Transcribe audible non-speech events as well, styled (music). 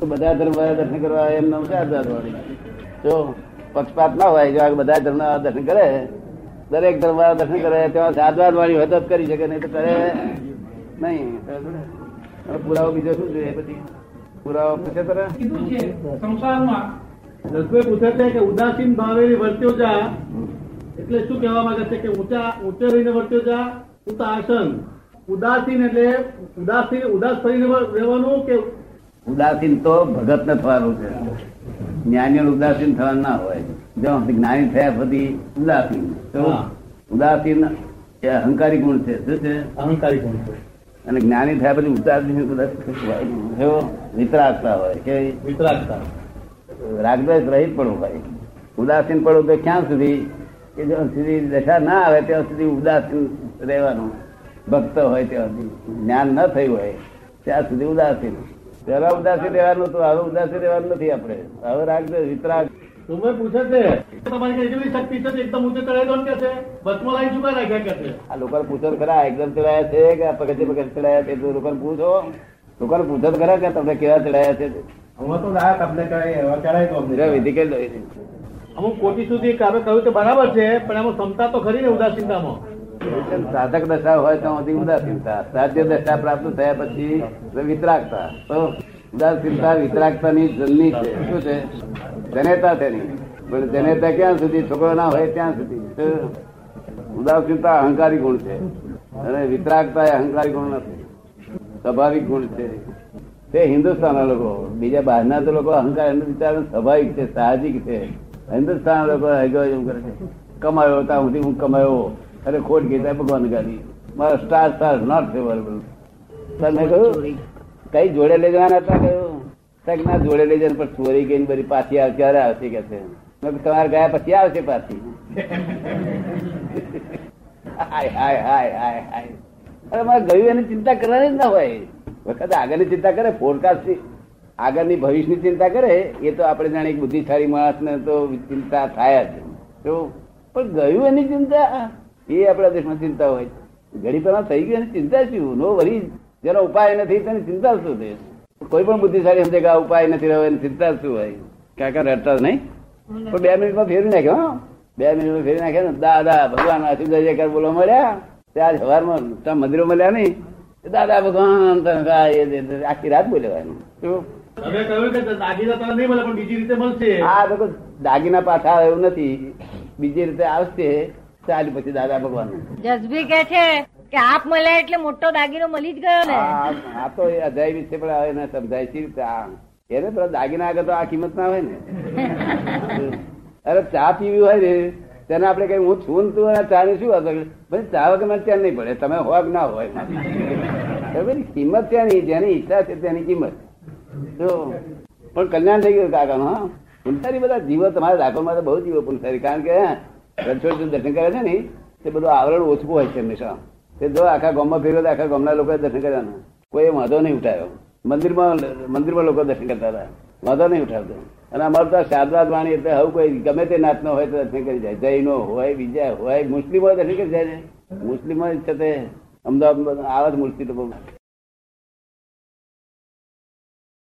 તો બધા ધર્મ દર્શન કરવા એમ નામ છે વાળી જો પક્ષપાત ના હોય, જો બધા ધર્મ દર્શન કરે, દરેક ધર્મ દર્શન કરે તેમાં આઝાદ વાળી હોય તો કરી શકે, નહીં તો કરે નહીં. પુરાવો બીજો શું જોઈએ પછી? પુરાવો પૂછે છે, સંસારમાં રસભાઈ પૂછે છે કે ઉદાસીન ભાવે વર્ત્યો જા. એટલે શું કહેવા માંગે છે કે ઊંચા, ઊંચે રહીને વર્ત્યો જા? ઉતા આસન ઉદાસીન એટલે ઉદાસીન ઉદાસ થઈને રહેવાનું કે ઉદાસીન તો ભગત ને થવાનું છે. જ્ઞાનીઓ ઉદાસીન થવાનું ના હોય. જો જ્ઞાની થયા પછી ઉદાસીન. ઉદાસીન એ અહંકારી ગુણ છે. શું છે? અહંકારી ગુણ છે. અને જ્ઞાની થયા પછી ઉદાસીન વિતરાગતા હોય કે વિતરાગતા. રાગદ્વેષ રહિત પડવું હોય. ઉદાસીન પડવું તો ક્યાં સુધી? કે જ્યાં સુધી દશા ના આવે ત્યાં સુધી ઉદાસીન રહેવાનું. ભક્ત હોય ત્યાં સુધી. જ્ઞાન ન થયું હોય ત્યાં સુધી ઉદાસીન. પેલા ઉદાસી રહેવાનું હતું હવે ઉદાસી રહેવાનું નથી આપણે. હવે રાખજો વિતરાગ. તમે પૂછે છે તમારી એટલી શક્તિ છે એકદમ ઊંચે ચડાવી દો કે છે બસમાં લાઈન ચુકા રાખ્યા કે છે? આ લોકોને પૂછો તો ખરા એકદમ ચડાયા છે કે પગથિયે પગથિયે ચડાયા છે? તો પૂછો. લોકોને પૂછો ખરા કે તમને કેવા ચડાયા છે? હું તો ના તમને ચડાવી વિધિ કરી દો અમુક કોટી સુધી કામે કહ્યું કે બરાબર છે પણ એમાં ક્ષમતા તો ખરી ને ઉદાસીનતામાં. સાધક દશા હોય તો ઉદાસીનતા. સાધ્ય દશા પ્રાપ્ત થયા પછી વિતરાગતા. તો ઉદાસીનતા વિતરાગતા ની જલની છે. શું છે? જનેતા તેની પણ જનેતા ક્યાં સુધી? છોકરો ના હોય ત્યાં સુધી. ઉદાસીનતા અહંકારી ગુણ છે. અને વિતરાગતા એ અહંકારી ગુણ નથી. સ્વાભાવિક ગુણ છે. તે હિન્દુસ્તાનના લોકો. બીજા બહારના તો લોકો અહંકાર વિચાર સ્વાભાવિક છે, સાહજિક છે. હિન્દુસ્તાન લોકો કમાયો ત્યાં સુધી હું કમાયો. અરે ખોટ ગઈ ભગવાન ગાડી મારા સ્ટાર સ્ટાર નોટ ફેવરેબલ તમે કહ્યું? કઈ જોડે લઈ જવાના હતા કહ્યું? સાહેબ ના જોડે લઈ જઈને પણ ચોરી ગઈ બધી પાછી આવે ક્યારે આવશે કે છે? તમારે ગયા પછી આવશે પાછી. હાય હાય હાય હાય હાય. અરે મારે ગયું એની ચિંતા કરવાની જ ના હોય. વખત આગળની ચિંતા કરે ફોરકાસ્ટ આગળની ભવિષ્યની ચિંતા કરે એ તો આપણે જાણે બુદ્ધિશાળી માણસને તો ચિંતા થાય જ. પણ ગયું એની ચિંતા? એ આપણા દેશમાં ચિંતા હોય ઘડી પહેલા થઈ ગયું એની ચિંતા શું? નો વરી જેનો ઉપાય નથી તેની ચિંતા શું છે? કોઈ પણ બુદ્ધિશાળી સમજે કે આ ઉપાય નથી રહ્યો એની ચિંતા શું હોય? કાકા રડતા નહીં. પણ બે મિનિટમાં ફેરી નાખ્યો હો. બે મિનિટમાં ફેરી નાખ્યા ને દાદા ભગવાન આશીર્વાદ જયકાર બોલવા મળ્યા. ત્યાં સવારમાં ત્યાં મંદિરો મળ્યા નહીં. દાદા ભગવાન આખી રાત શું? લોકો દાગીના પાછા એવું નથી. બીજી રીતે આવશે. ચાલી પછી દાદા ભગવાન. જસભી કે છે કે આપ મળ્યા એટલે મોટો દાગીનો મળી જ ગયો ને. આ તો એ અજાયબી વિશે પણ એને સમજાય છે. એને પેલા દાગીના આગળ તો આ કિંમત ના હોય ને. (laughs) અરે ચા પીવી હોય ને તેને આપણે કઈ હું છું તું અને ચા ની શું અસર પછી ચા વગર મને ત્યાં નહીં પડે તમે હોય ના હોય? કિંમત ત્યાંની જેની ઈચ્છા છે તેની કિંમત. જો પણ કલ્યાણ થઈ ગયું કાકાનું હા. પુનસારી બધા જીવો તમારા રાખવા માટે બહુ જીવો પુનસારી કારણ કે રણછોડ દર્શન કરે છે ને, તે બધું આવરણ ઓછું હોય છે હંમેશા. તે જો આખા ગામમાં ફેર્યો આખા ગામના લોકોએ દર્શન કર્યા કોઈ વાંધો નહીં ઉઠાયો. મંદિરમાં મંદિરમાં લોકો દર્શન કરતા હતા. વાંધો નહીં ઉઠાવતો. અને અમારું તો શારદાત વાણી એટલે હવે કોઈ ગમે તે નાતનો હોય તો દર્શન કરી જાય. જૈનો હોય, બીજા હોય મુસ્લિમો દર્શન કરી જાય મુસ્લિમો તે અમદાવાદ આવે છે મુસ્લિમ